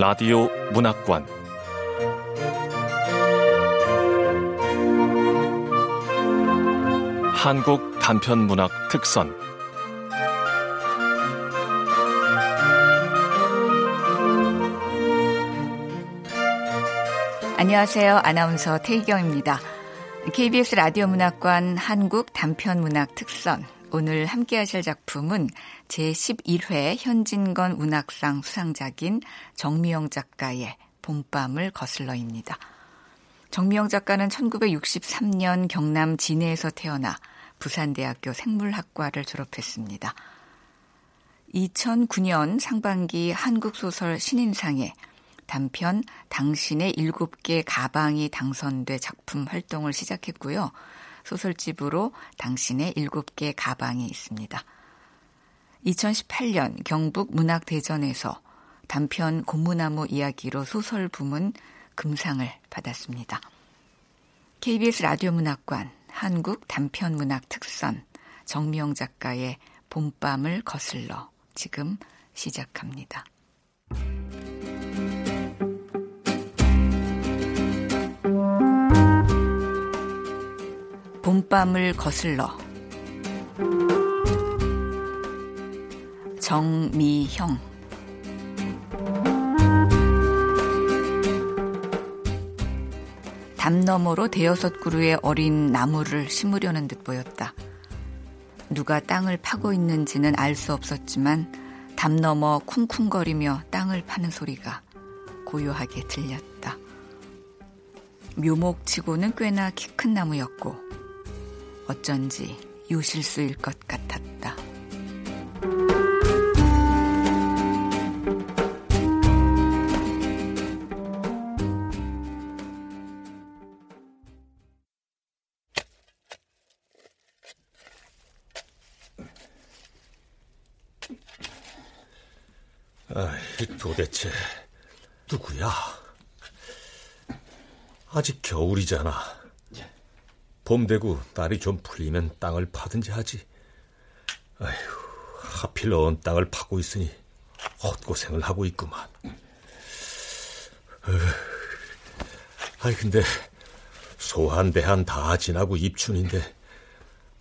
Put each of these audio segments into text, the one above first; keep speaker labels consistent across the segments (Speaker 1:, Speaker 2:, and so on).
Speaker 1: 라디오 문학관 한국 단편 문학 특선
Speaker 2: 안녕하세요. 아나운서 태희경입니다. KBS 라디오 문학관 한국 단편 문학 특선 오늘 함께 하실 작품은 제11회 현진건 문학상 수상작인 정미영 작가의 봄밤을 거슬러입니다. 정미영 작가는 1963년 경남 진해에서 태어나 부산대학교 생물학과를 졸업했습니다. 2009년 상반기 한국소설 신인상에 단편 당신의 일곱 개 가방이 당선돼 작품 활동을 시작했고요. 소설집으로 당신의 일곱 개 가방이 있습니다. 2018년 경북 문학대전에서 단편 고무나무 이야기로 소설 부문 금상을 받았습니다. KBS 라디오 문학관 한국 단편 문학 특선 정미영 작가의 봄밤을 거슬러 지금 시작합니다. 봄밤을 거슬러 정미형 담 너머로 대여섯 그루의 어린 나무를 심으려는 듯 보였다. 누가 땅을 파고 있는지는 알 수 없었지만 담 너머 쿵쿵거리며 땅을 파는 소리가 고요하게 들렸다. 묘목치고는 꽤나 키 큰 나무였고 어쩐지 유실수일 것 같았다.
Speaker 3: 아직 겨울이잖아. 봄 되고 날이 좀 풀리면 땅을 파든지 하지. 아휴, 하필 언 땅을 파고 있으니 헛고생을 하고 있구만. 아이, 근데 소한 대한 다 지나고 입춘인데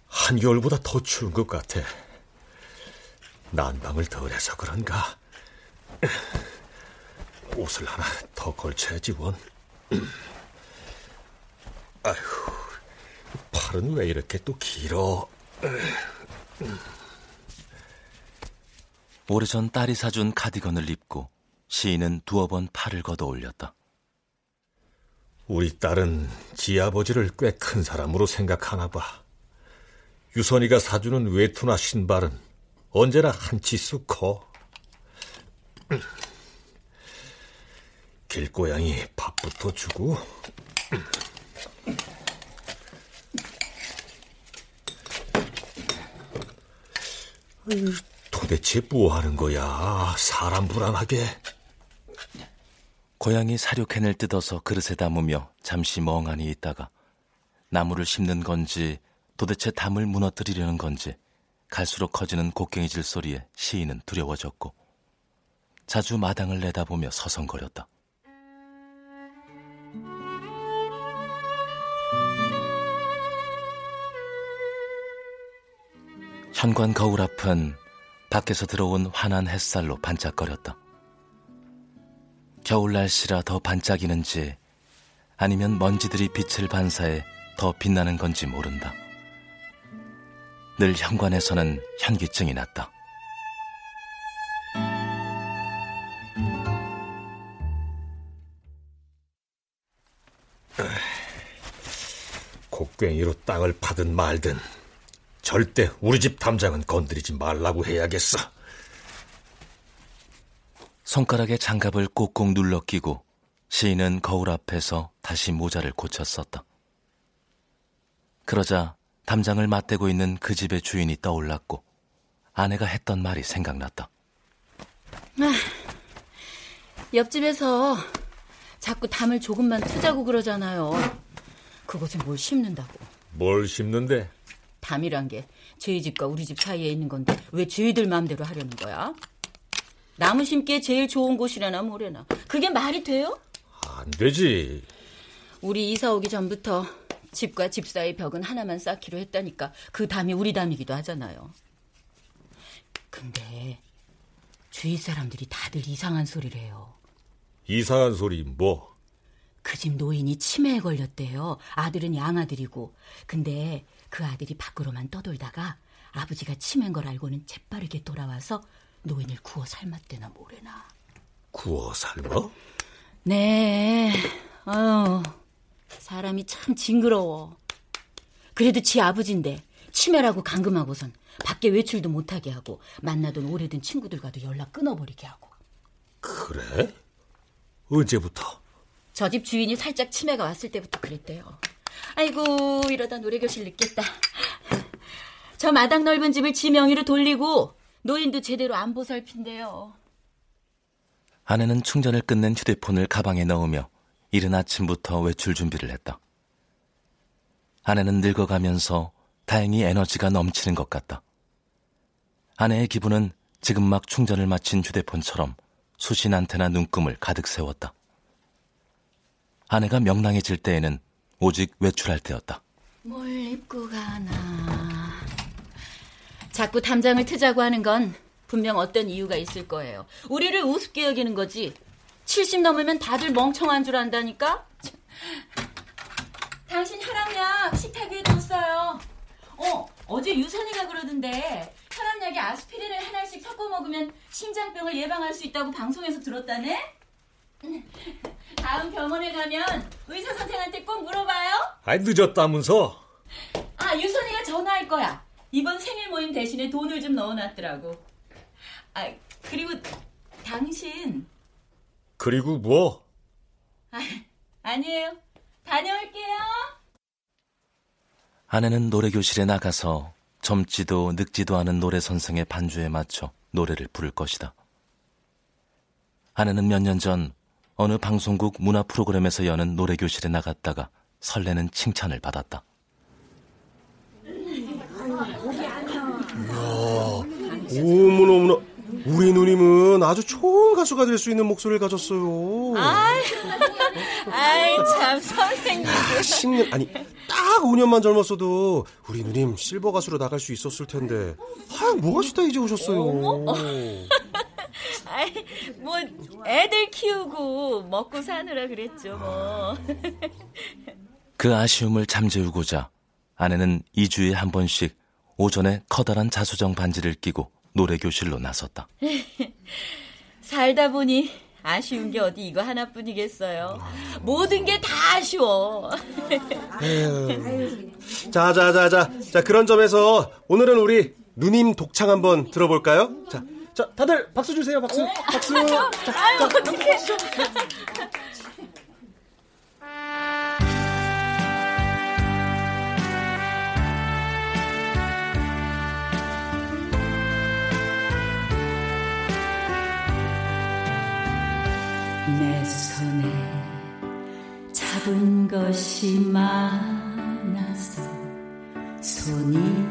Speaker 3: 한겨울보다 더 추운 것 같아. 난방을 덜 해서 그런가? 옷을 하나 더 걸쳐야지, 원. 아휴. 팔은 왜 이렇게 또 길어?
Speaker 4: 오래전 딸이 사준 카디건을 입고 시인은 두어 번 팔을 걷어 올렸다.
Speaker 3: 우리 딸은 지 아버지를 꽤 큰 사람으로 생각하나 봐. 유선이가 사주는 외투나 신발은 언제나 한 치수 커. 길고양이 밥부터 주고 도대체 뭐 하는 거야? 사람 불안하게.
Speaker 4: 고양이 사료캔을 뜯어서 그릇에 담으며 잠시 멍하니 있다가 나무를 심는 건지 도대체 담을 무너뜨리려는 건지 갈수록 커지는 곡괭이질 소리에 시인은 두려워졌고 자주 마당을 내다보며 서성거렸다. 현관 거울 앞은 밖에서 들어온 환한 햇살로 반짝거렸다. 겨울 날씨라 더 반짝이는지 아니면 먼지들이 빛을 반사해 더 빛나는 건지 모른다. 늘 현관에서는 현기증이 났다.
Speaker 3: 곡괭이로 땅을 파든 말든 절대 우리 집 담장은 건드리지 말라고 해야겠어.
Speaker 4: 손가락에 장갑을 꾹꾹 눌러 끼고 시인은 거울 앞에서 다시 모자를 고쳤었다. 그러자 담장을 맞대고 있는 그 집의 주인이 떠올랐고 아내가 했던 말이 생각났다.
Speaker 5: 아, 옆집에서 자꾸 담을 조금만 트자고 그러잖아요. 그것에 뭘 심는다고.
Speaker 3: 뭘 심는데?
Speaker 5: 담이란 게 저희 집과 우리 집 사이에 있는 건데 왜 저희들 마음대로 하려는 거야? 나무 심기에 제일 좋은 곳이라나 뭐래나. 그게 말이 돼요?
Speaker 3: 안 되지.
Speaker 5: 우리 이사 오기 전부터 집과 집 사이 벽은 하나만 쌓기로 했다니까 그 담이 우리 담이기도 하잖아요. 근데 주위 사람들이 다들 이상한 소리를 해요.
Speaker 3: 이상한 소리 뭐?
Speaker 5: 그 집 노인이 치매에 걸렸대요. 아들은 양아들이고. 근데 그 아들이 밖으로만 떠돌다가 아버지가 치매인 걸 알고는 재빠르게 돌아와서 노인을 구워 삶았대나 뭐래나.
Speaker 3: 구워 삶아?
Speaker 5: 네. 아유, 사람이 참 징그러워. 그래도 지 아버지인데 치매라고 감금하고선 밖에 외출도 못하게 하고 만나던 오래된 친구들과도 연락 끊어버리게 하고.
Speaker 3: 그래? 언제부터?
Speaker 5: 저 집 주인이 살짝 치매가 왔을 때부터 그랬대요. 아이고 이러다 노래교실 늦겠다. 저 마당 넓은 집을 지 명의로 돌리고 노인도 제대로 안 보살핀대요.
Speaker 4: 아내는 충전을 끝낸 휴대폰을 가방에 넣으며 이른 아침부터 외출 준비를 했다. 아내는 늙어가면서 다행히 에너지가 넘치는 것 같다. 아내의 기분은 지금 막 충전을 마친 휴대폰처럼 수신 안테나 눈금을 가득 세웠다. 아내가 명랑해질 때에는 오직 외출할 때였다.
Speaker 5: 뭘 입고 가나. 자꾸 담장을 트자고 하는 건 분명 어떤 이유가 있을 거예요. 우리를 우습게 여기는 거지. 70 넘으면 다들 멍청한 줄 안다니까? 당신 혈압약 식탁 위에 뒀어요. 어, 어제 유선이가 그러던데 혈압약에 아스피린을 하나씩 섞어 먹으면 심장병을 예방할 수 있다고 방송에서 들었다네? 다음 병원에 가면 의사 선생한테 꼭 물어봐요.
Speaker 3: 아이 늦었다면서?
Speaker 5: 아, 유선이가 전화할 거야. 이번 생일 모임 대신에 돈을 좀 넣어놨더라고. 아, 그리고 당신.
Speaker 3: 그리고 뭐?
Speaker 5: 아, 아니에요. 다녀올게요.
Speaker 4: 아내는 노래 교실에 나가서 젊지도 늙지도 않은 노래 선생의 반주에 맞춰 노래를 부를 것이다. 아내는 몇 년 전 어느 방송국 문화 프로그램에서 여는 노래교실에 나갔다가 설레는 칭찬을 받았다.
Speaker 6: 어머나 어머나 우리 누님은 아주 좋은 가수가 될 수 있는 목소리를 가졌어요.
Speaker 5: 아이, 아이 참 선생님.
Speaker 6: 아, 10년 아니 딱 5년만 젊었어도 우리 누님 실버 가수로 나갈 수 있었을 텐데. 아, 뭐 하시다 이제 오셨어요.
Speaker 5: 아이, 뭐 애들 키우고 먹고 사느라 그랬죠, 뭐.
Speaker 4: 그 아쉬움을 잠재우고자 아내는 2주에 한 번씩 오전에 커다란 자수정 반지를 끼고 노래 교실로 나섰다.
Speaker 5: 살다 보니 아쉬운 게 어디 이거 하나뿐이겠어요. 모든 게 다 아쉬워.
Speaker 6: 자 자 자 자 자 그런 점에서 오늘은 우리 누님 독창 한번 들어볼까요? 자. 자, 다들 박수 주세요, 박수. 박수. 자,
Speaker 5: 아유, 어떡해. 내 손에 잡은 것이 많아서 손이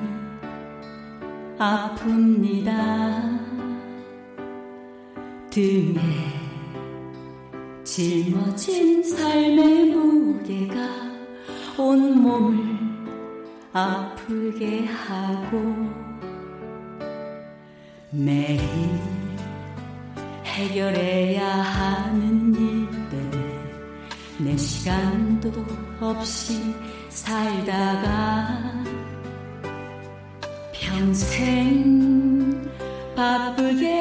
Speaker 5: 아픕니다. 등에 짊어진 삶의 무게가 온 몸을 아프게 하고 매일 해결해야 하는 일들에 내 시간도 없이 살다가 평생 바쁘게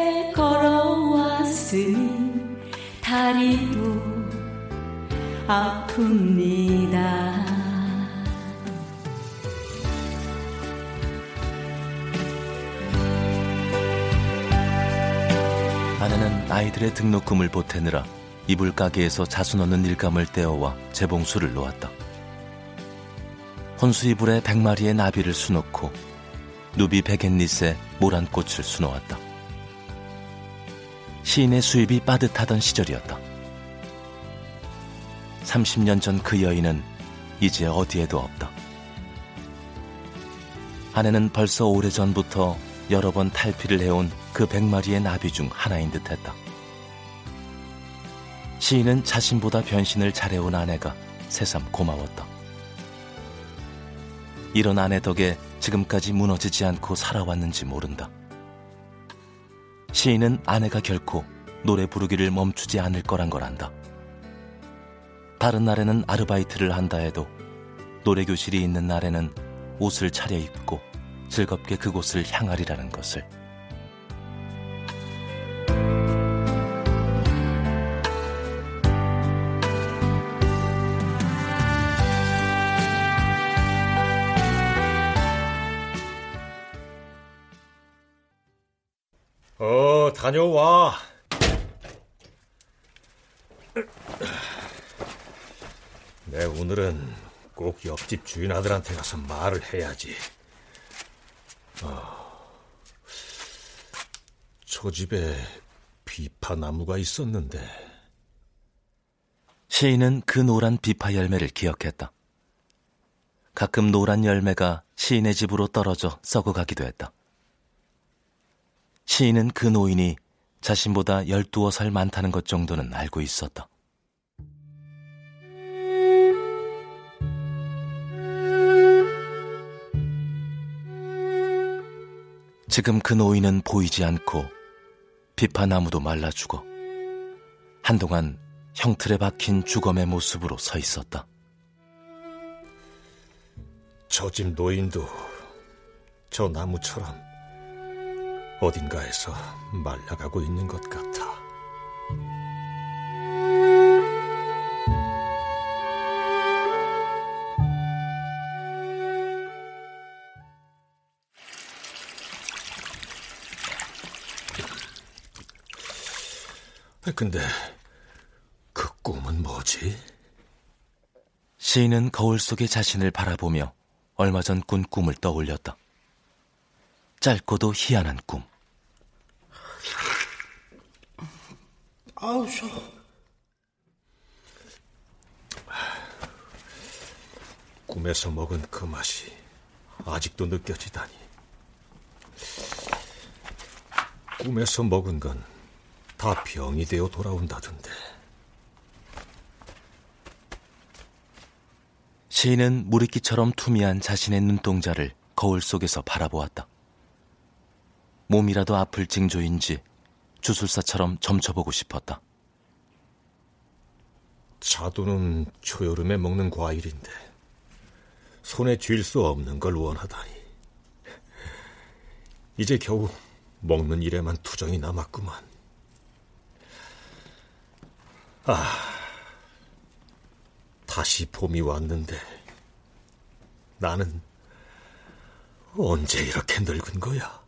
Speaker 5: 다리 도 아픕니다.
Speaker 4: 아내는 아이들의 등록금을 보태느라 이불 가게에서 자수 넣는 일감을 떼어와 재봉수를 놓았다. 혼수 이불에 백마리의 나비를 수놓고 누비 백엔닛에 모란꽃을 수놓았다. 시인의 수입이 빠듯하던 시절이었다. 30년 전 그 여인은 이제 어디에도 없다. 아내는 벌써 오래전부터 여러 번 탈피를 해온 그 백마리의 나비 중 하나인 듯 했다. 시인은 자신보다 변신을 잘해온 아내가 새삼 고마웠다. 이런 아내 덕에 지금까지 무너지지 않고 살아왔는지 모른다. 시인은 아내가 결코 노래 부르기를 멈추지 않을 거란 걸 안다. 다른 날에는 아르바이트를 한다 해도 노래 교실이 있는 날에는 옷을 차려입고 즐겁게 그곳을 향하리라는 것을.
Speaker 3: 어, 다녀와. 내 오늘은 꼭 옆집 주인 아들한테 가서 말을 해야지. 어, 저 집에 비파나무가 있었는데.
Speaker 4: 시인은 그 노란 비파 열매를 기억했다. 가끔 노란 열매가 시인의 집으로 떨어져 썩어가기도 했다. 시인은 그 노인이 자신보다 12살 많다는 것 정도는 알고 있었다. 지금 그 노인은 보이지 않고 비파나무도 말라 죽어 한동안 형틀에 박힌 주검의 모습으로 서 있었다.
Speaker 3: 저 집 노인도 저 나무처럼 어딘가에서 말라가고 있는 것 같아. 근데 그 꿈은 뭐지?
Speaker 4: 시인은 거울 속의 자신을 바라보며 얼마 전 꾼 꿈을 떠올렸다. 짧고도 희한한 꿈.
Speaker 6: 아우, 셔.
Speaker 3: 꿈에서 먹은 그 맛이 아직도 느껴지다니. 꿈에서 먹은 건 다 병이 되어 돌아온다던데.
Speaker 4: 시인은 무리끼처럼 투미한 자신의 눈동자를 거울 속에서 바라보았다. 몸이라도 아플 징조인지 주술사처럼 점쳐보고 싶었다.
Speaker 3: 자두는 초여름에 먹는 과일인데 손에 쥘 수 없는 걸 원하다니. 이제 겨우 먹는 일에만 투정이 남았구만. 아, 다시 봄이 왔는데 나는 언제 이렇게 늙은 거야?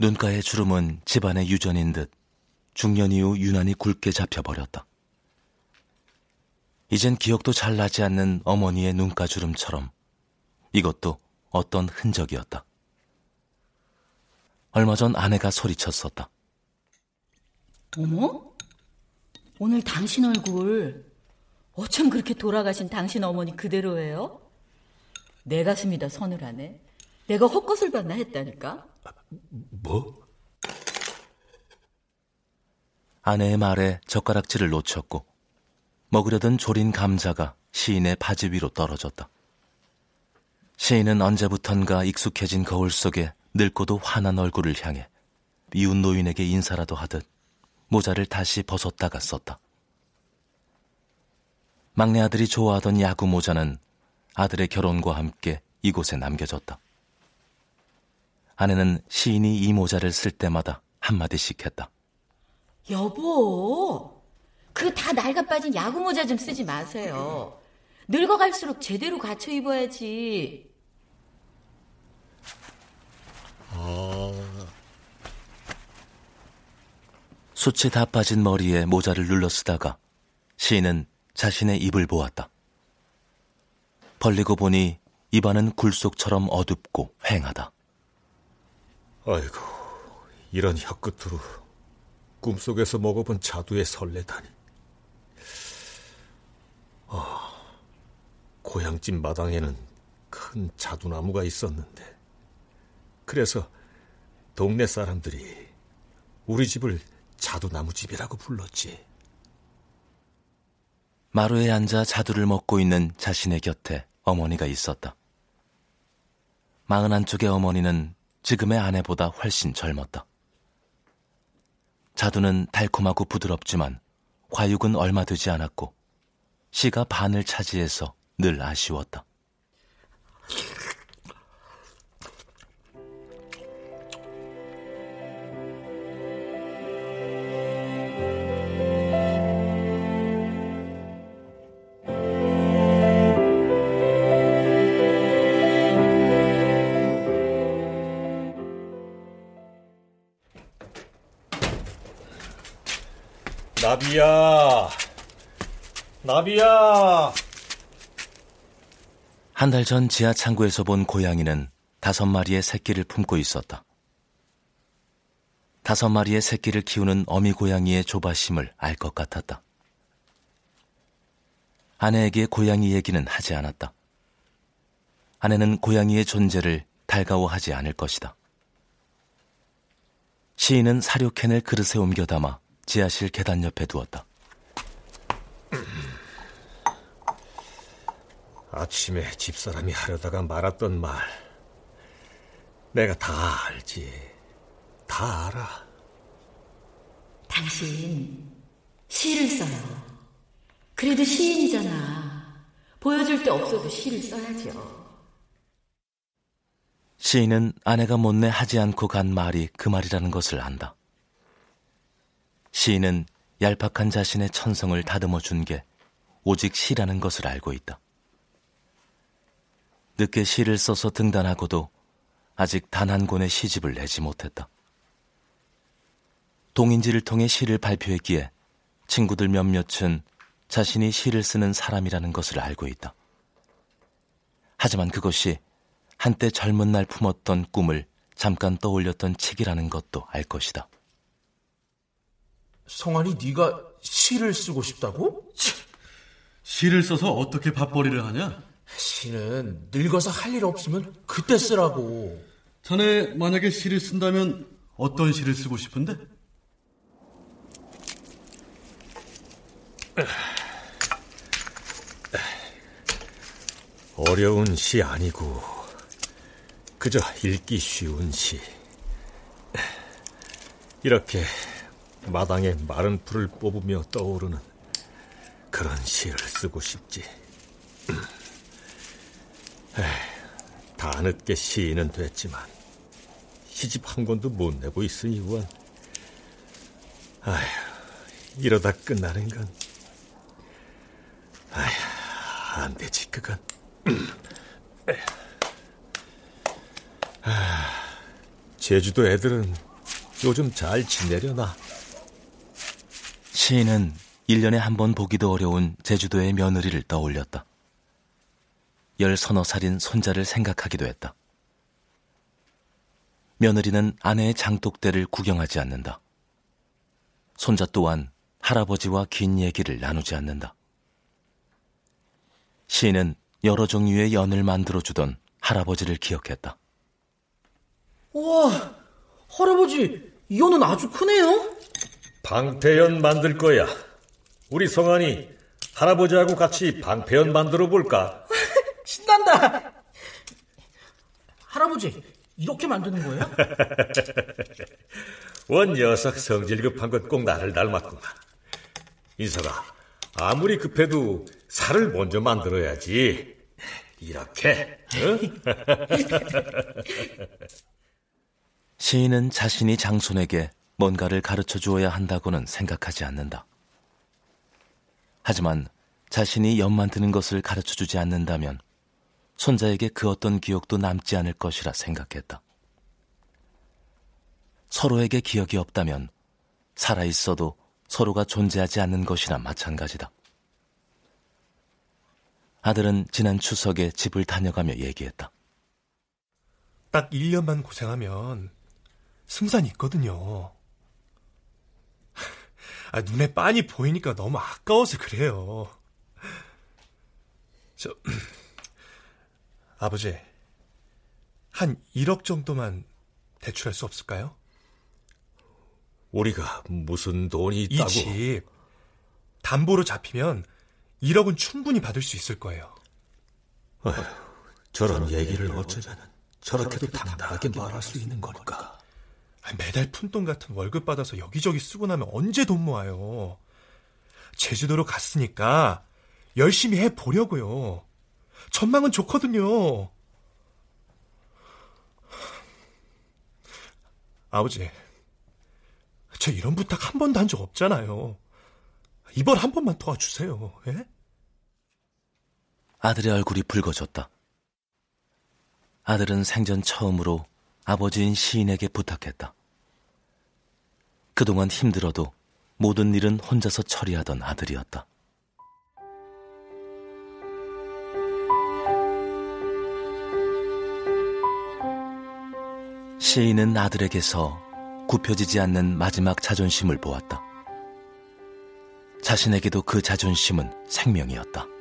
Speaker 4: 눈가의 주름은 집안의 유전인 듯 중년 이후 유난히 굵게 잡혀버렸다. 이젠 기억도 잘 나지 않는 어머니의 눈가 주름처럼 이것도 어떤 흔적이었다. 얼마 전 아내가 소리쳤었다.
Speaker 5: 어머? 오늘 당신 얼굴 어쩜 그렇게 돌아가신 당신 어머니 그대로예요? 내 가슴이 다 서늘하네. 내가 헛것을 봤나 했다니까.
Speaker 3: 뭐?
Speaker 4: 아내의 말에 젓가락질을 놓쳤고 먹으려던 조린 감자가 시인의 바지 위로 떨어졌다. 시인은 언제부턴가 익숙해진 거울 속에 늙고도 환한 얼굴을 향해 이웃 노인에게 인사라도 하듯 모자를 다시 벗었다가 썼다. 막내 아들이 좋아하던 야구 모자는 아들의 결혼과 함께 이곳에 남겨졌다. 아내는 시인이 이 모자를 쓸 때마다 한마디씩 했다.
Speaker 5: 여보, 그 다 낡아 빠진 야구 모자 좀 쓰지 마세요. 늙어갈수록 제대로 갖춰 입어야지.
Speaker 3: 아,
Speaker 4: 숱이 다 빠진 머리에 모자를 눌러 쓰다가 시인은 자신의 입을 보았다. 벌리고 보니 입안은 굴속처럼 어둡고 휑하다.
Speaker 3: 아이고, 이런 혀끝으로 꿈속에서 먹어본 자두의 설레다니. 아, 고향집 마당에는 큰 자두나무가 있었는데, 그래서 동네 사람들이 우리 집을 자두나무집이라고 불렀지.
Speaker 4: 마루에 앉아 자두를 먹고 있는 자신의 곁에 어머니가 있었다. 마흔 한쪽의 어머니는 지금의 아내보다 훨씬 젊었다. 자두는 달콤하고 부드럽지만 과육은 얼마 되지 않았고 씨가 반을 차지해서 늘 아쉬웠다.
Speaker 3: 나비야, 나비야.
Speaker 4: 한 달 전 지하 창고에서 본 고양이는 다섯 마리의 새끼를 품고 있었다. 다섯 마리의 새끼를 키우는 어미 고양이의 조바심을 알 것 같았다. 아내에게 고양이 얘기는 하지 않았다. 아내는 고양이의 존재를 달가워하지 않을 것이다. 시인은 사료캔을 그릇에 옮겨 담아 지하실 계단 옆에 두었다.
Speaker 3: 아침에 집사람이 하려다가 말았던 말. 내가 다 알지. 다 알아.
Speaker 5: 당신 시를 써요. 그래도 시인이잖아. 보여줄 데 없어도 시를 써야죠.
Speaker 4: 시인은 아내가 못내 하지 않고 간 말이 그 말이라는 것을 안다. 시인은 얄팍한 자신의 천성을 다듬어 준 게 오직 시라는 것을 알고 있다. 늦게 시를 써서 등단하고도 아직 단 한 권의 시집을 내지 못했다. 동인지를 통해 시를 발표했기에 친구들 몇몇은 자신이 시를 쓰는 사람이라는 것을 알고 있다. 하지만 그것이 한때 젊은 날 품었던 꿈을 잠깐 떠올렸던 책이라는 것도 알 것이다.
Speaker 7: 성환이 네가 시를 쓰고 싶다고?
Speaker 8: 시를 써서 어떻게 밥벌이를 하냐?
Speaker 7: 시는 늙어서 할 일 없으면 그때 쓰라고.
Speaker 8: 자네 만약에 시를 쓴다면 어떤 시를 쓰고 싶은데?
Speaker 3: 어려운 시 아니고 그저 읽기 쉬운 시. 이렇게 마당에 마른 풀을 뽑으며 떠오르는 그런 시를 쓰고 싶지. 에이, 다 늦게 시인은 됐지만 시집 한 권도 못 내고 있으니 원. 아휴, 이러다 끝나는 건. 아휴, 안 되지, 그건. 아, 제주도 애들은 요즘 잘 지내려나?
Speaker 4: 시인은 1년에 한 번 보기도 어려운 제주도의 며느리를 떠올렸다. 열 서너 살인 손자를 생각하기도 했다. 며느리는 아내의 장독대를 구경하지 않는다. 손자 또한 할아버지와 긴 얘기를 나누지 않는다. 시인은 여러 종류의 연을 만들어주던 할아버지를 기억했다.
Speaker 7: 와, 할아버지, 이 연은 아주 크네요?
Speaker 3: 방패연 만들 거야. 우리 성환이 할아버지하고 같이 방패연 만들어 볼까?
Speaker 7: 신난다! 할아버지, 이렇게 만드는 거예요?
Speaker 3: 원 녀석 성질 급한 것꼭 나를 닮았구나. 인서가 아무리 급해도 살을 먼저 만들어야지. 이렇게. 응?
Speaker 4: 시인은 자신이 장손에게 뭔가를 가르쳐 주어야 한다고는 생각하지 않는다. 하지만 자신이 연만 드는 것을 가르쳐 주지 않는다면 손자에게 그 어떤 기억도 남지 않을 것이라 생각했다. 서로에게 기억이 없다면 살아 있어도 서로가 존재하지 않는 것이나 마찬가지다. 아들은 지난 추석에 집을 다녀가며 얘기했다.
Speaker 6: 딱 1년만 고생하면 승산이 있거든요. 아, 눈에 빤히 보이니까 너무 아까워서 그래요. 저, 아버지, 한 1억 정도만
Speaker 9: 대출할 수 없을까요?
Speaker 3: 우리가 무슨 돈이 있다고?
Speaker 9: 이 집 담보로 잡히면 1억은 충분히 받을 수 있을 거예요.
Speaker 3: 어휴, 저런 얘기를 어쩌면 저렇게도 당당하게 말할 수 있는 걸까?
Speaker 9: 매달 푼돈 같은 월급 받아서 여기저기 쓰고 나면 언제 돈 모아요? 제주도로 갔으니까 열심히 해 보려고요. 전망은 좋거든요. 아버지, 저 이런 부탁 한 번도 한 적 없잖아요. 이번 한 번만 도와주세요. 예?
Speaker 4: 아들의 얼굴이 붉어졌다. 아들은 생전 처음으로 아버지인 시인에게 부탁했다. 그동안 힘들어도 모든 일은 혼자서 처리하던 아들이었다. 시인은 아들에게서 굽혀지지 않는 마지막 자존심을 보았다. 자신에게도 그 자존심은 생명이었다.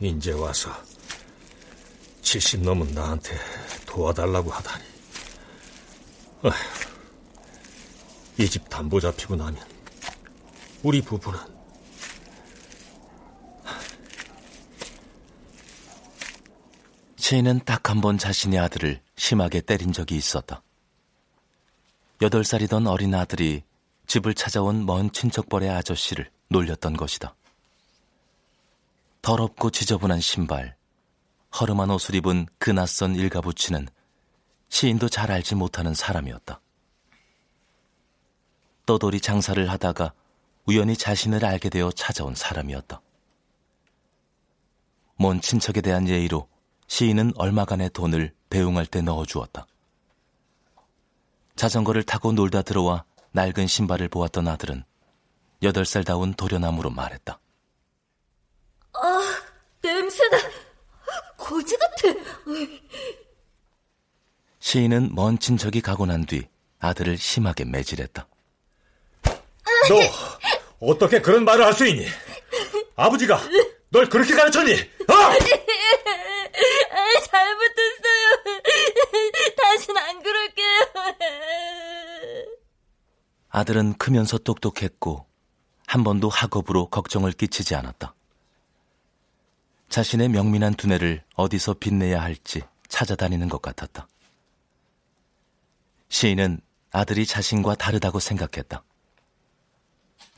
Speaker 3: 인제 와서 70 넘은 나한테 도와달라고 하다니. 이 집 담보 잡히고 나면 우리 부부는
Speaker 4: 시인은 딱 한 번 자신의 아들을 심하게 때린 적이 있었다. 여덟 살이던 어린 아들이 집을 찾아온 먼 친척벌의 아저씨를 놀렸던 것이다. 더럽고 지저분한 신발, 허름한 옷을 입은 그 낯선 일가부치는 시인도 잘 알지 못하는 사람이었다. 떠돌이 장사를 하다가 우연히 자신을 알게 되어 찾아온 사람이었다. 먼 친척에 대한 예의로 시인은 얼마간의 돈을 배웅할 때 넣어주었다. 자전거를 타고 놀다 들어와 낡은 신발을 보았던 아들은 여덟 살다운 도련함으로 말했다.
Speaker 5: 아, 냄새나. 거지 같아.
Speaker 4: 시인은 먼 친척이 가고 난 뒤 아들을 심하게 매질했다.
Speaker 3: 너 어떻게 그런 말을 할 수 있니? 아버지가 널 그렇게 가르쳤니? 어?
Speaker 5: 아, 잘못했어요. 다신 안 그럴게요.
Speaker 4: 아들은 크면서 똑똑했고 한 번도 학업으로 걱정을 끼치지 않았다. 자신의 명민한 두뇌를 어디서 빛내야 할지 찾아다니는 것 같았다. 시인은 아들이 자신과 다르다고 생각했다.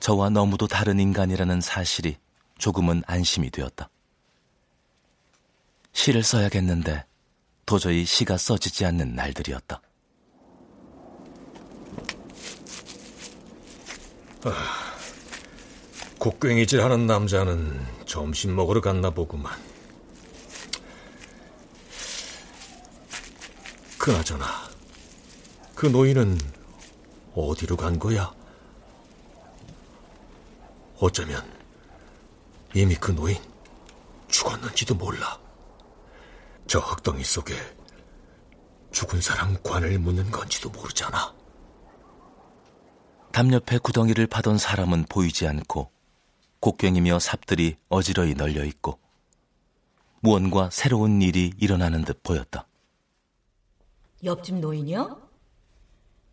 Speaker 4: 저와 너무도 다른 인간이라는 사실이 조금은 안심이 되었다. 시를 써야겠는데 도저히 시가 써지지 않는 날들이었다.
Speaker 3: 아, 곡괭이질 하는 남자는 점심 먹으러 갔나 보구만. 그나저나, 그 노인은 어디로 간 거야? 어쩌면 이미 그 노인 죽었는지도 몰라. 저 흙덩이 속에 죽은 사람 관을 묻는 건지도 모르잖아.
Speaker 4: 담 옆에 구덩이를 파던 사람은 보이지 않고 곡괭이며 삽들이 어지러이 널려 있고 무언가 새로운 일이 일어나는 듯 보였다.
Speaker 5: 옆집 노인이요?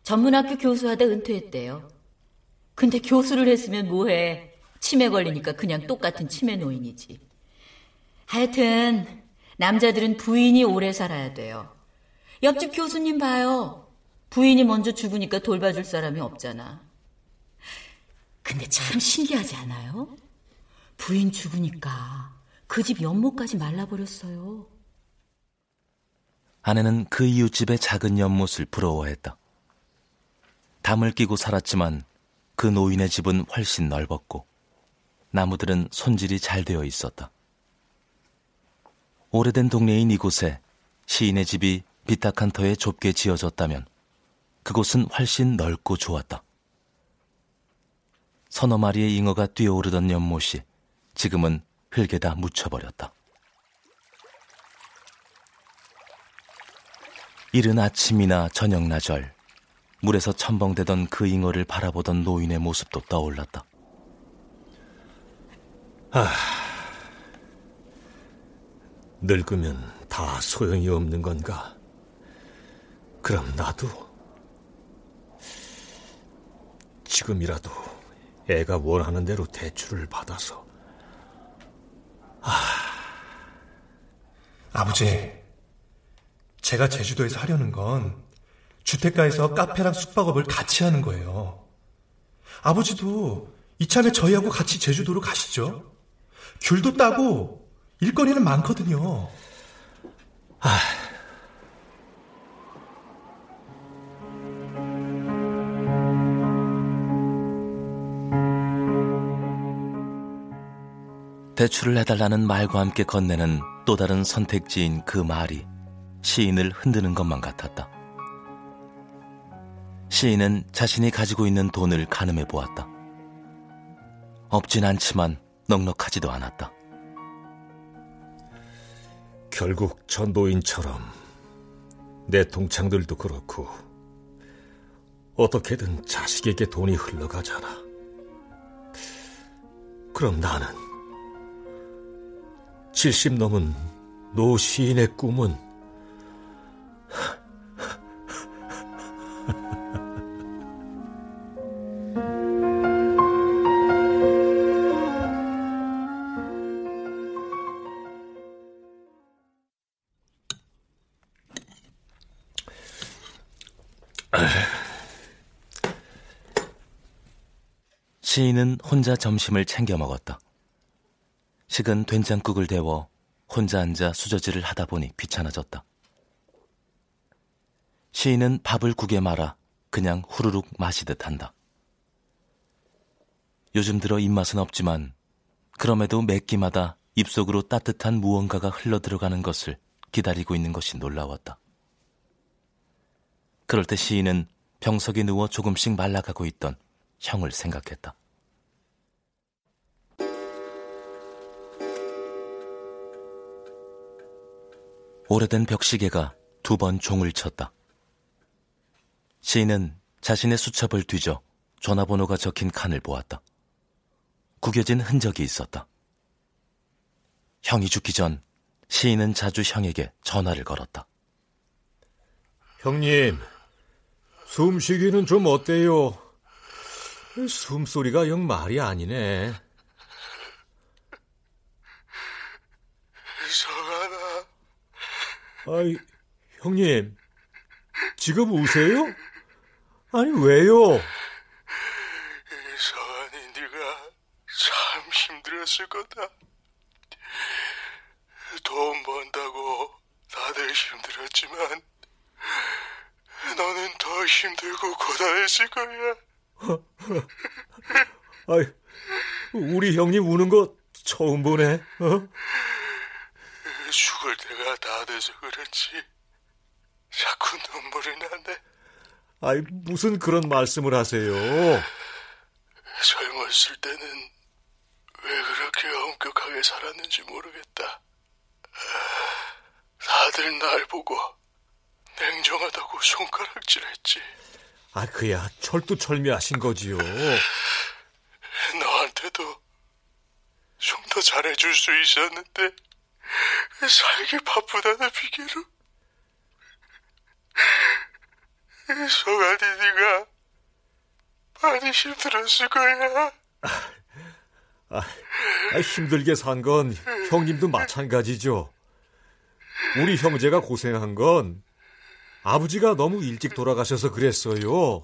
Speaker 5: 전문학교 교수하다 은퇴했대요. 근데 교수를 했으면 뭐해. 치매 걸리니까 그냥 똑같은 치매 노인이지. 하여튼 남자들은 부인이 오래 살아야 돼요. 옆집 교수님 봐요. 부인이 먼저 죽으니까 돌봐줄 사람이 없잖아. 근데 참 신기하지 않아요? 부인 죽으니까 그 집 연못까지 말라버렸어요.
Speaker 4: 아내는 그 이웃집의 작은 연못을 부러워했다. 담을 끼고 살았지만 그 노인의 집은 훨씬 넓었고 나무들은 손질이 잘 되어 있었다. 오래된 동네인 이곳에 시인의 집이 비탁한 터에 좁게 지어졌다면 그곳은 훨씬 넓고 좋았다. 서너 마리의 잉어가 뛰어오르던 연못이 지금은 흙에다 묻혀버렸다. 이른 아침이나 저녁 나절 물에서 첨벙대던 그 잉어를 바라보던 노인의 모습도 떠올랐다.
Speaker 3: 아, 늙으면 다 소용이 없는 건가? 그럼 나도 지금이라도 애가 원하는 대로 대출을 받아서
Speaker 9: 아, 아버지, 제가 제주도에서 하려는 건 주택가에서 카페랑 숙박업을 같이 하는 거예요. 아버지도 이참에 저희하고 같이 제주도로 가시죠. 귤도 따고 일거리는 많거든요. 아.
Speaker 4: 대출을 해달라는 말과 함께 건네는 또 다른 선택지인 그 말이 시인을 흔드는 것만 같았다. 시인은 자신이 가지고 있는 돈을 가늠해 보았다. 없진 않지만 넉넉하지도 않았다.
Speaker 3: 결국 전 노인처럼 내 동창들도 그렇고 어떻게든 자식에게 돈이 흘러가잖아. 그럼 나는 70 넘은 노 시인의 꿈은
Speaker 4: 시인은 혼자 점심을 챙겨 먹었다. 식은 된장국을 데워 혼자 앉아 수저질을 하다 보니 귀찮아졌다. 시인은 밥을 국에 말아 그냥 후루룩 마시듯 한다. 요즘 들어 입맛은 없지만 그럼에도 매 끼마다 입속으로 따뜻한 무언가가 흘러 들어가는 것을 기다리고 있는 것이 놀라웠다. 그럴 때 시인은 병석에 누워 조금씩 말라가고 있던 형을 생각했다. 오래된 벽시계가 두 번 종을 쳤다. 시인은 자신의 수첩을 뒤져 전화번호가 적힌 칸을 보았다. 구겨진 흔적이 있었다. 형이 죽기 전 시인은 자주 형에게 전화를 걸었다.
Speaker 3: 형님, 숨쉬기는 좀 어때요? 숨소리가 영 말이 아니네. 아이, 형님, 지금 우세요? 아니, 왜요?
Speaker 10: 서한이 네가 참 힘들었을 거다. 돈 번다고 다들 힘들었지만 너는 더 힘들고 고단했을 거야.
Speaker 3: 아이, 우리 형님 우는 거 처음 보네. 어?
Speaker 10: 죽을 때가 다 돼서 그렇지. 자꾸 눈물이 나네.
Speaker 3: 아이, 무슨 그런 말씀을 하세요?
Speaker 10: 젊었을 때는 왜 그렇게 엄격하게 살았는지 모르겠다. 다들 날 보고 냉정하다고 손가락질했지.
Speaker 3: 아, 그야 철두철미하신 거지요.
Speaker 10: 너한테도 좀 더 잘해줄 수 있었는데 살기 바쁘다는 핑계로 네가 많이 힘들었을 거야.
Speaker 3: 아, 아, 힘들게 산 건 형님도 마찬가지죠. 우리 형제가 고생한 건 아버지가 너무 일찍 돌아가셔서 그랬어요.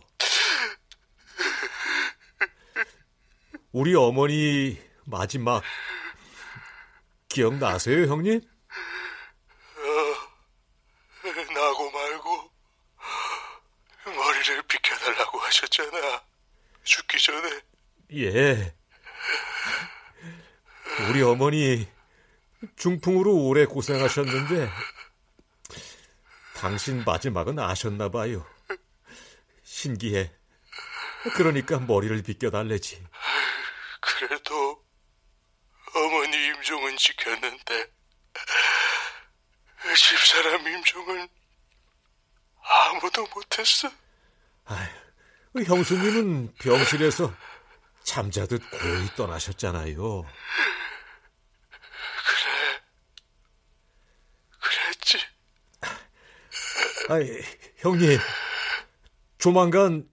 Speaker 3: 우리 어머니 마지막 기억나세요, 형님?
Speaker 10: 어, 나고 말고 머리를 비켜달라고 하셨잖아. 죽기 전에.
Speaker 3: 예. 우리 어머니 중풍으로 오래 고생하셨는데 당신 마지막은 아셨나 봐요. 신기해. 그러니까 머리를 비껴달래지.
Speaker 10: 그래도 어머니 임종은 지켰는데 집사람 임종은 아무도 못했어.
Speaker 3: 아휴, 형수님은 병실에서 잠자듯 고이 떠나셨잖아요.
Speaker 10: 그래. 그랬지.
Speaker 3: 아이, 형님. 조만간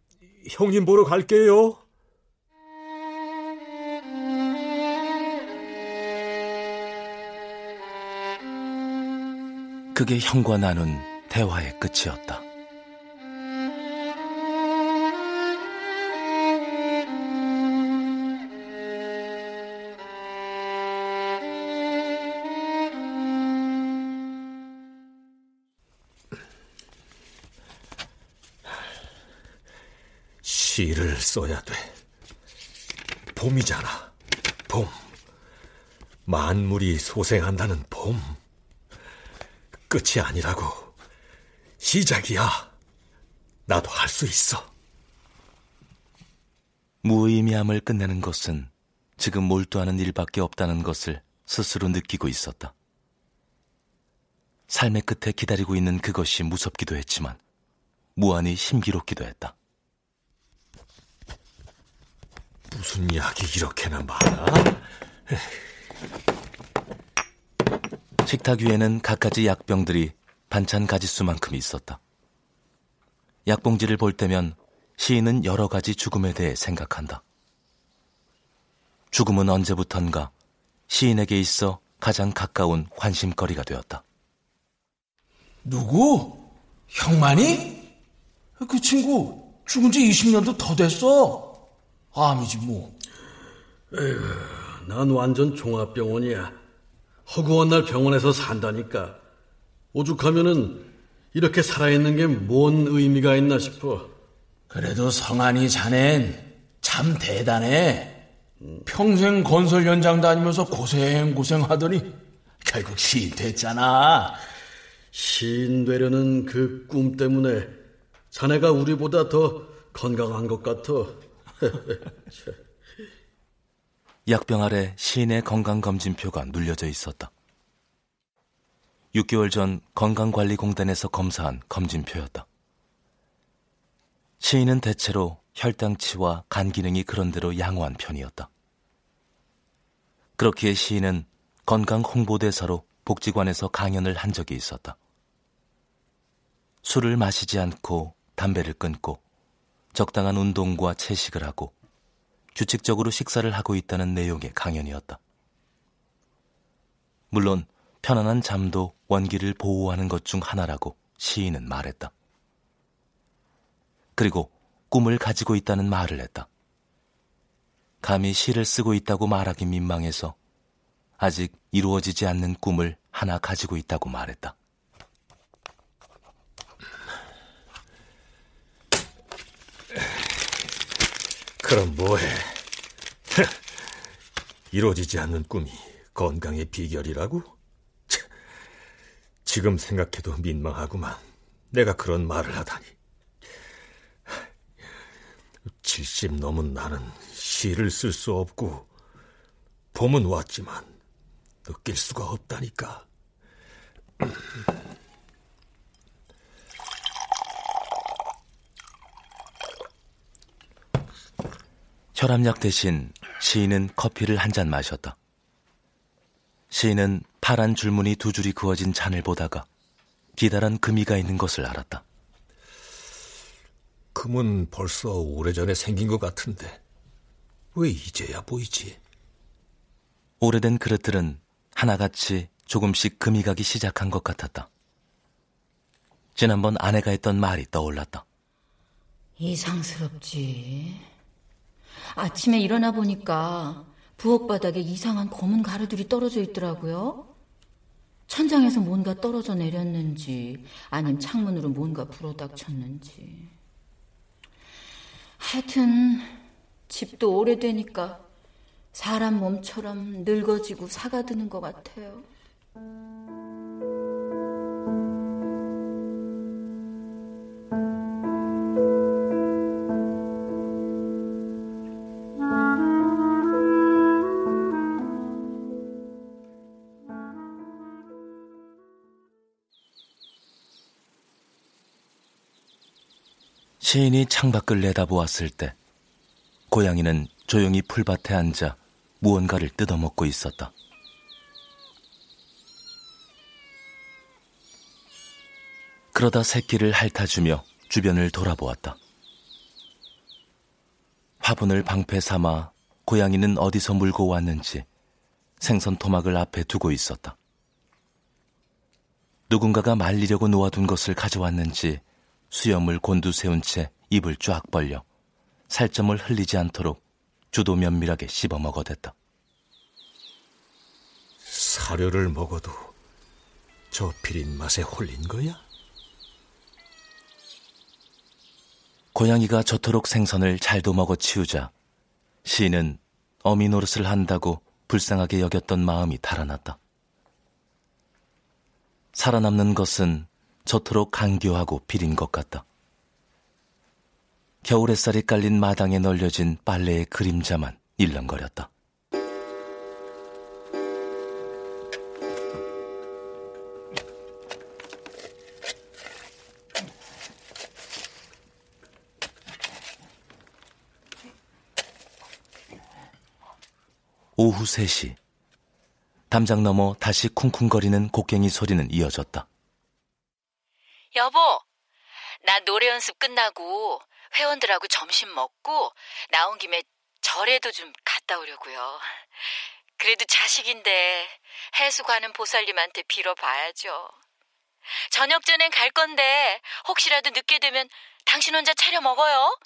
Speaker 3: 형님 보러 갈게요.
Speaker 4: 그게 형과 나눈 대화의 끝이었다.
Speaker 3: 시를 써야 돼. 봄이잖아. 봄. 만물이 소생한다는 봄. 끝이 아니라고. 시작이야. 나도 할 수 있어.
Speaker 4: 무의미함을 끝내는 것은 지금 몰두하는 일밖에 없다는 것을 스스로 느끼고 있었다. 삶의 끝에 기다리고 있는 그것이 무섭기도 했지만 무한히 힘기롭기도 했다.
Speaker 3: 무슨 약이 이렇게나 많아?
Speaker 4: 식탁 위에는 갖가지 약병들이 반찬 가지수만큼 있었다. 약봉지를 볼 때면 시인은 여러 가지 죽음에 대해 생각한다. 죽음은 언제부턴가 시인에게 있어 가장 가까운 관심거리가 되었다.
Speaker 7: 누구? 형만이? 그 친구 죽은 지 20년도 더 됐어. 암이지 뭐.
Speaker 11: 에휴, 난 완전 종합병원이야. 허구한 날 병원에서 산다니까. 오죽하면은 이렇게 살아있는 게 뭔 의미가 있나 싶어.
Speaker 7: 그래도 성한이 자넨 참 대단해. 평생 건설 현장 다니면서 고생 고생 하더니 결국 시인 됐잖아.
Speaker 11: 시인 되려는 그 꿈 때문에 자네가 우리보다 더 건강한 것 같아.
Speaker 4: 약병 아래 시인의 건강검진표가 눌려져 있었다. 6개월 전 건강관리공단에서 검사한 검진표였다. 시인은 대체로 혈당치와 간 기능이 그런대로 양호한 편이었다. 그렇기에 시인은 건강 홍보대사로 복지관에서 강연을 한 적이 있었다. 술을 마시지 않고 담배를 끊고 적당한 운동과 채식을 하고 규칙적으로 식사를 하고 있다는 내용의 강연이었다. 물론 편안한 잠도 원기를 보호하는 것 중 하나라고 시인은 말했다. 그리고 꿈을 가지고 있다는 말을 했다. 감히 시를 쓰고 있다고 말하기 민망해서 아직 이루어지지 않는 꿈을 하나 가지고 있다고 말했다.
Speaker 3: 그럼 뭐해? 이루어지지 않는 꿈이 건강의 비결이라고? 지금 생각해도 민망하구만. 내가 그런 말을 하다니. 70 넘은 나는 시를 쓸 수 없고, 봄은 왔지만 느낄 수가 없다니까.
Speaker 4: 혈압약 대신 시인은 커피를 한 잔 마셨다. 시인은 파란 줄무늬 두 줄이 그어진 잔을 보다가 기다란 금이가 있는 것을 알았다.
Speaker 3: 금은 벌써 오래전에 생긴 것 같은데 왜 이제야 보이지?
Speaker 4: 오래된 그릇들은 하나같이 조금씩 금이 가기 시작한 것 같았다. 지난번 아내가 했던 말이 떠올랐다.
Speaker 5: 이상스럽지. 아침에 일어나 보니까 부엌 바닥에 이상한 검은 가루들이 떨어져 있더라고요. 천장에서 뭔가 떨어져 내렸는지, 아님 창문으로 뭔가 불어닥쳤는지. 하여튼, 집도 오래되니까 사람 몸처럼 늙어지고 사가드는 것 같아요.
Speaker 4: 시인이 창밖을 내다보았을 때 고양이는 조용히 풀밭에 앉아 무언가를 뜯어먹고 있었다. 그러다 새끼를 핥아주며 주변을 돌아보았다. 화분을 방패 삼아 고양이는 어디서 물고 왔는지 생선 토막을 앞에 두고 있었다. 누군가가 말리려고 놓아둔 것을 가져왔는지 수염을 곤두세운 채 입을 쫙 벌려 살점을 흘리지 않도록 주도 면밀하게 씹어 먹어댔다.
Speaker 3: 사료를 먹어도 저 비린 맛에 홀린 거야?
Speaker 4: 고양이가 저토록 생선을 잘도 먹어 치우자 시인은 어미 노릇을 한다고 불쌍하게 여겼던 마음이 달아났다. 살아남는 것은 저토록 간교하고 비린 것 같다. 겨울 햇살이 깔린 마당에 널려진 빨래의 그림자만 일렁거렸다. 오후 3시. 담장 너머 다시 쿵쿵거리는 곡괭이 소리는 이어졌다.
Speaker 12: 여보, 나 노래 연습 끝나고 회원들하고 점심 먹고 나온 김에 절에도 좀 갔다 오려고요. 그래도 자식인데 해수 가는 보살님한테 빌어봐야죠. 저녁 전엔 갈 건데 혹시라도 늦게 되면 당신 혼자 차려 먹어요.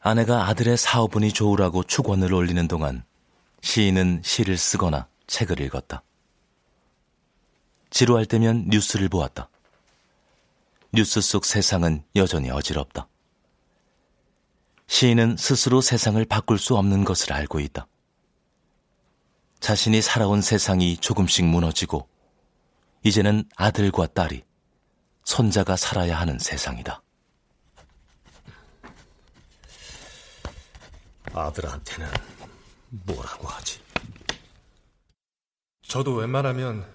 Speaker 4: 아내가 아들의 사업운이 좋으라고 축원을 올리는 동안 시인은 시를 쓰거나 책을 읽었다. 지루할 때면 뉴스를 보았다. 뉴스 속 세상은 여전히 어지럽다. 시인은 스스로 세상을 바꿀 수 없는 것을 알고 있다. 자신이 살아온 세상이 조금씩 무너지고 이제는 아들과 딸이 손자가 살아야 하는 세상이다.
Speaker 3: 아들한테는 뭐라고 하지?
Speaker 9: 저도 웬만하면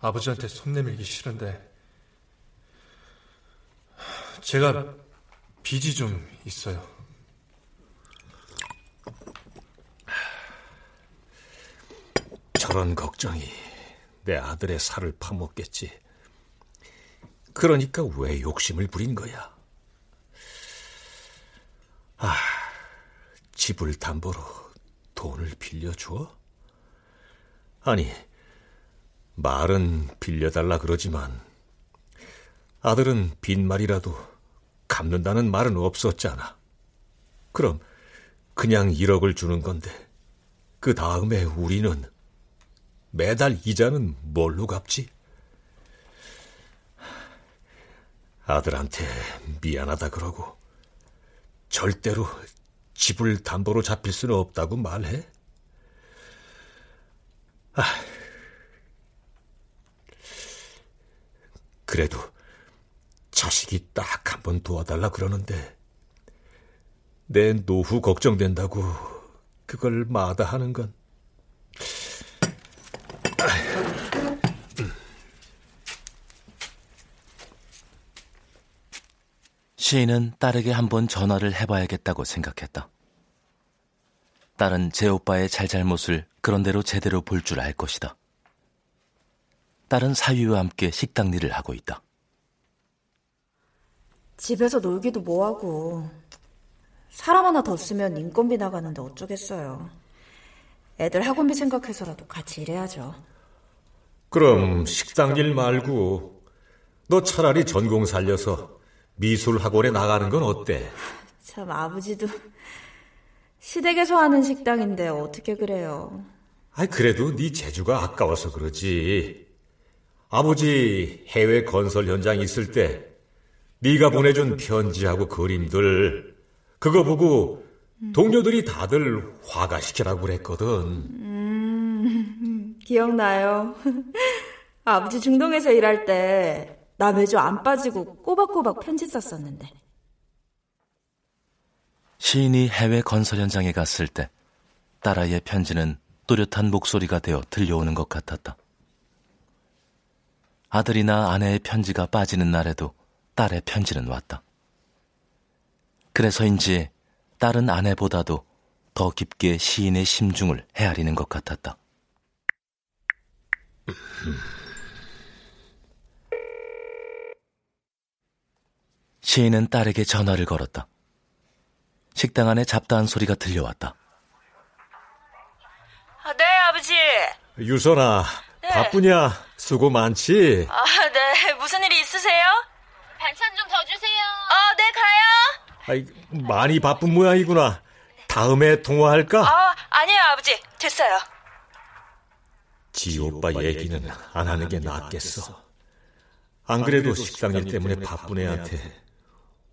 Speaker 9: 아버지한테 손 내밀기 싫은데 제가 빚이 좀 있어요.
Speaker 3: 저런 걱정이 내 아들의 살을 파먹겠지. 그러니까 왜 욕심을 부린 거야? 아, 집을 담보로 돈을 빌려줘? 아니, 말은 빌려달라 그러지만 아들은 빈말이라도 갚는다는 말은 없었잖아. 그럼 그냥 1억을 주는 건데 그 다음에 우리는 매달 이자는 뭘로 갚지? 아들한테 미안하다 그러고 절대로 집을 담보로 잡힐 수는 없다고 말해? 아, 그래도 자식이 딱 한 번 도와달라 그러는데 내 노후 걱정된다고 그걸 마다하는 건
Speaker 4: 시인은 딸에게 한번 전화를 해봐야겠다고 생각했다. 딸은 제 오빠의 잘잘못을 그런대로 제대로 볼 줄 알 것이다. 딸은 사위와 함께 식당 일을 하고 있다.
Speaker 13: 집에서 놀기도 뭐하고 사람 하나 더 쓰면 인건비 나가는데 어쩌겠어요. 애들 학원비 생각해서라도 같이 일해야죠.
Speaker 3: 그럼 식당 일 말고 너 차라리 전공 살려서 미술 학원에 나가는 건 어때?
Speaker 13: 참 아버지도 시댁에서 하는 식당인데 어떻게 그래요?
Speaker 3: 아 그래도 네 재주가 아까워서 그러지. 아버지 해외 건설 현장 있을 때 네가 보내준 편지하고 그림들 그거 보고 동료들이 다들 화가시키라고 그랬거든.
Speaker 13: 음, 기억나요. 아버지 중동에서 일할 때 나 매주 안 빠지고 꼬박꼬박 편지 썼었는데.
Speaker 4: 시인이 해외 건설 현장에 갔을 때 딸아이의 편지는 또렷한 목소리가 되어 들려오는 것 같았다. 아들이나 아내의 편지가 빠지는 날에도 딸의 편지는 왔다. 그래서인지 딸은 아내보다도 더 깊게 시인의 심중을 헤아리는 것 같았다. 시인은 딸에게 전화를 걸었다. 식당 안에 잡다한 소리가 들려왔다.
Speaker 14: 아, 네, 아버지.
Speaker 3: 유선아, 네. 바쁘냐? 수고 많지?
Speaker 14: 아, 네. 무슨 일이 있으세요?
Speaker 12: 반찬 좀 더 주세요.
Speaker 14: 어, 네, 가요.
Speaker 3: 아이, 많이 바쁜 모양이구나. 다음에 통화할까?
Speaker 14: 아, 아니에요, 아버지. 됐어요.
Speaker 3: 지 오빠 얘기는 안 하는 게 낫겠어. 안 그래도 식당 일 때문에 바쁜 애한테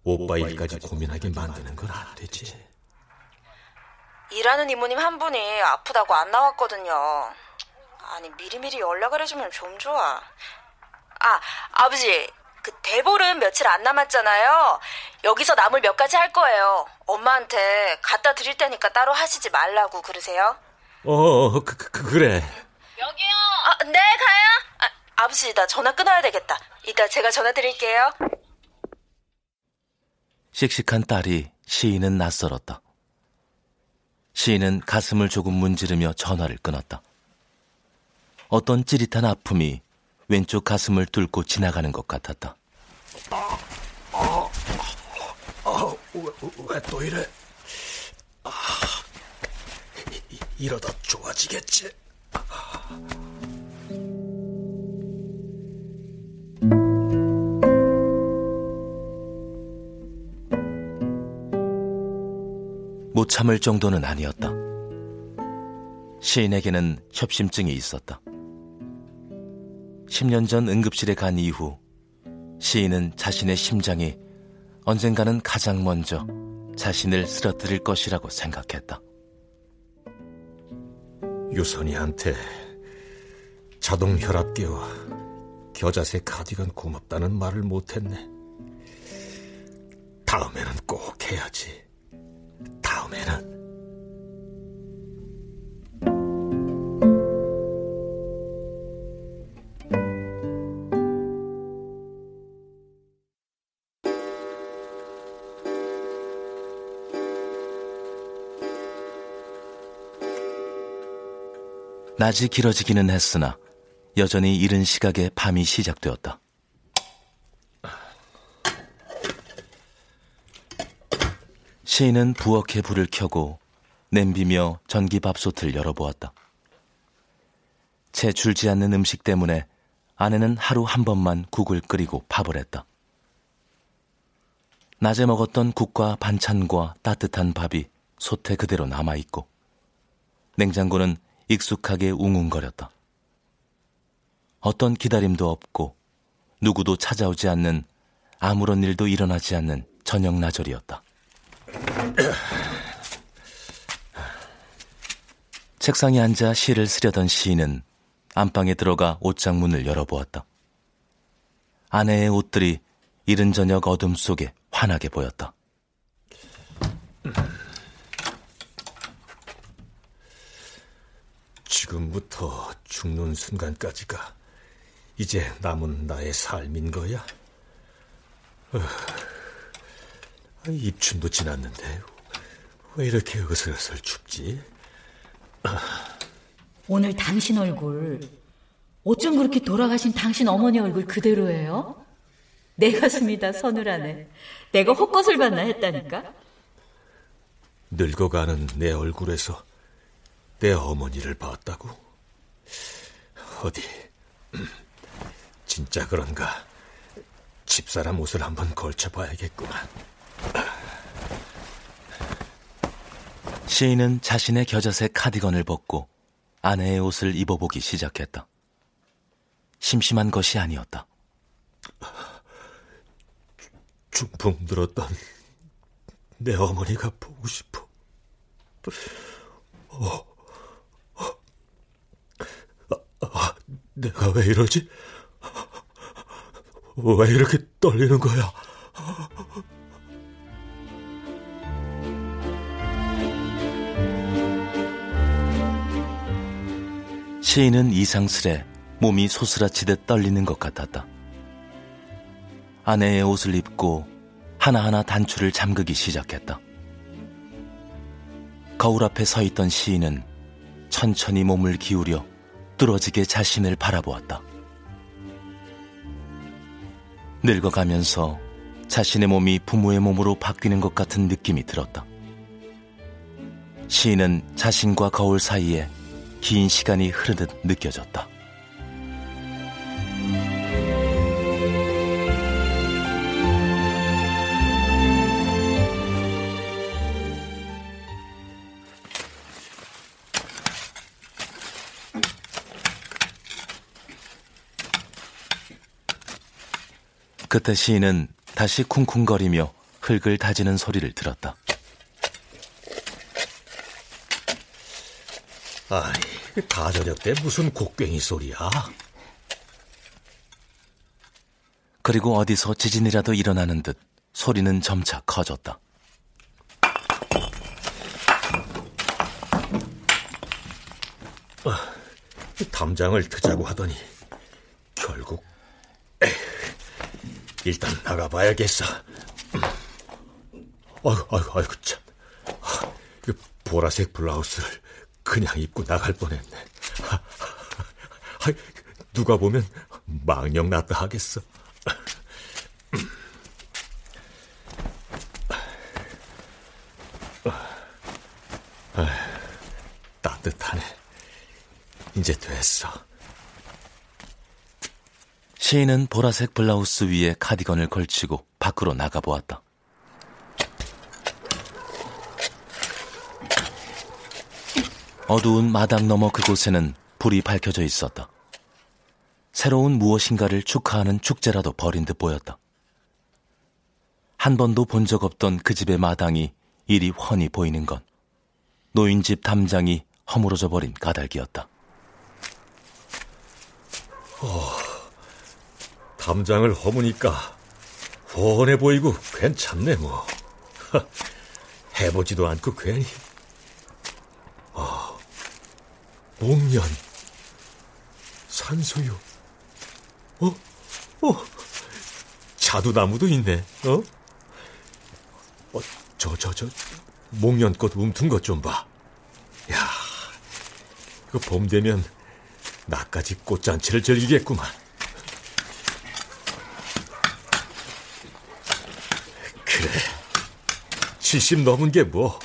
Speaker 3: 오빠 일까지 고민하게 만드는 건 안 되지.
Speaker 14: 일하는 이모님 한 분이 아프다고 안 나왔거든요. 아니, 미리미리 연락을 해주면 좀 좋아. 아, 아버지, 그 대볼은 며칠 안 남았잖아요. 여기서 나물 몇 가지 할 거예요. 엄마한테 갖다 드릴 테니까 따로 하시지 말라고 그러세요.
Speaker 3: 어, 그, 그, 그래.
Speaker 12: 여기요.
Speaker 14: 아, 네, 가요. 아, 아버지, 나 전화 끊어야 되겠다. 이따 제가 전화 드릴게요.
Speaker 4: 씩씩한 딸이 시인은 낯설었다. 시인은 가슴을 조금 문지르며 전화를 끊었다. 어떤 찌릿한 아픔이 왼쪽 가슴을 뚫고 지나가는 것 같았다. 아, 아,
Speaker 3: 아, 왜또 이래? 아, 이러다 좋아지겠지? 못 참을 정도는 아니었다. 시인에게는 협심증이 있었다. 10년 전 응급실에 간 이후 시인은 자신의 심장이 언젠가는 가장 먼저 자신을 쓰러뜨릴 것이라고 생각했다. 유선이한테 자동 혈압계와 겨자새 카디건 고맙다는 말을 못했네. 다음에는 꼭 해야지. 다음에는. 낮이 길어지기는 했으나 여전히 이른 시각에 밤이 시작되었다. 시인은 부엌에 불을 켜고 냄비며 전기밥솥을 열어보았다. 채 줄지 않는 음식 때문에 아내는 하루 한 번만 국을 끓이고 밥을 했다. 낮에 먹었던 국과 반찬과 따뜻한 밥이 솥에 그대로 남아있고 냉장고는 익숙하게 웅웅거렸다. 어떤 기다림도 없고 누구도 찾아오지 않는 아무런 일도 일어나지 않는 저녁 나절이었다. 책상에 앉아 시를 쓰려던 시인은 안방에 들어가 옷장 문을 열어보았다. 아내의 옷들이 이른 저녁 어둠 속에 환하게 보였다. 지금부터 죽는 순간까지가 이제 남은 나의 삶인 거야? 입춘도 지났는데 왜 이렇게 으슬으슬 춥지?
Speaker 5: 오늘 당신 얼굴 어쩜 그렇게 돌아가신 당신 어머니 얼굴 그대로예요? 내 가슴이 다 서늘하네. 내가 헛것을 봤나 했다니까?
Speaker 3: 늙어가는 내 얼굴에서 내 어머니를 봤다고? 어디, 진짜 그런가? 집사람 옷을 한번 걸쳐봐야겠구만. 시인은 자신의 겨자색 카디건을 벗고 아내의 옷을 입어보기 시작했다. 심심한 것이 아니었다. 중풍 들었던 내 어머니가 보고 싶어. 어, 아, 내가 왜 이러지? 왜 이렇게 떨리는 거야? 시인은 이상스레 몸이 소스라치듯 떨리는 것 같았다.
Speaker 4: 아내의 옷을 입고 하나하나 단추를 잠그기 시작했다. 거울 앞에 서 있던 시인은 천천히 몸을 기울여 뚫어지게 자신을 바라보았다. 늙어가면서 자신의 몸이 부모의 몸으로 바뀌는 것 같은 느낌이 들었다. 시인은 자신과 거울 사이에 긴 시간이 흐르듯 느껴졌다. 그때 시인은 다시 쿵쿵거리며 흙을 다지는 소리를 들었다.
Speaker 3: 아이, 다 저녁 때 무슨 곡괭이 소리야?
Speaker 4: 그리고 어디서 지진이라도 일어나는 듯 소리는 점차 커졌다.
Speaker 3: 아, 담장을 트자고 하더니 결국 에휴, 일단 나가봐야겠어. 아이고, 아이고, 아이고, 참. 아, 보라색 블라우스를 그냥 입고 나갈 뻔했네. 아, 누가 보면 망령 났다 하겠어. 아, 따뜻하네. 이제 됐어.
Speaker 4: 시인은 보라색 블라우스 위에 카디건을 걸치고 밖으로 나가보았다. 어두운 마당 너머 그곳에는 불이 밝혀져 있었다. 새로운 무엇인가를 축하하는 축제라도 벌인 듯 보였다. 한 번도 본 적 없던 그 집의 마당이 이리 훤히 보이는 건 노인집 담장이 허물어져 버린 까닭이었다.
Speaker 3: 어, 담장을 허무니까 훤해 보이고 괜찮네 뭐. 해보지도 않고 괜히. 아, 목련, 산소유, 어, 어, 자두나무도 있네. 어? 어, 저, 저, 저, 목련꽃 움튼 것 좀 봐. 야, 그 봄 되면 나까지 꽃잔치를 즐기겠구만. 그래, 70 넘은 게 뭐.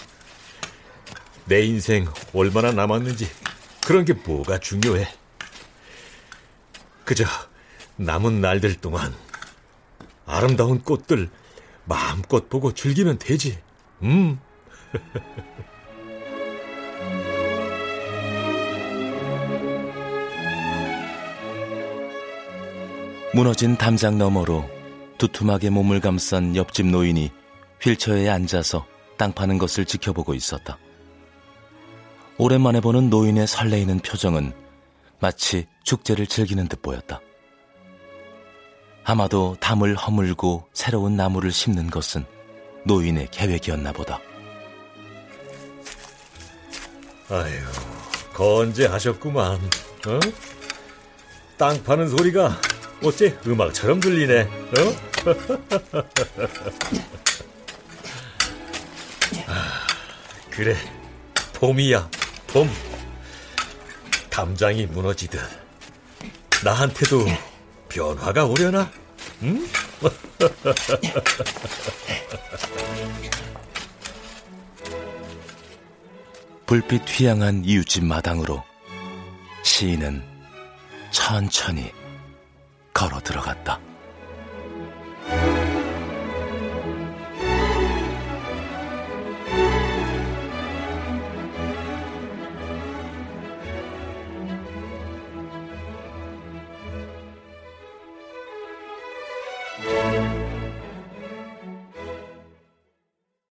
Speaker 3: 내 인생 얼마나 남았는지 그런 게 뭐가 중요해. 그저 남은 날들 동안 아름다운 꽃들 마음껏 보고 즐기면 되지. 음.
Speaker 4: 무너진 담장 너머로 두툼하게 몸을 감싼 옆집 노인이 휠체어에 앉아서 땅 파는 것을 지켜보고 있었다. 오랜만에 보는 노인의 설레이는 표정은 마치 축제를 즐기는 듯 보였다. 아마도 담을 허물고 새로운 나무를 심는 것은 노인의 계획이었나 보다.
Speaker 3: 아유, 건재하셨구만. 어? 땅 파는 소리가 어째 음악처럼 들리네. 어? 아, 그래, 봄이야, 봄. 담장이 무너지듯 나한테도 변화가 오려나? 응?
Speaker 4: 불빛 휘양한 이웃집 마당으로 시인은 천천히 걸어 들어갔다.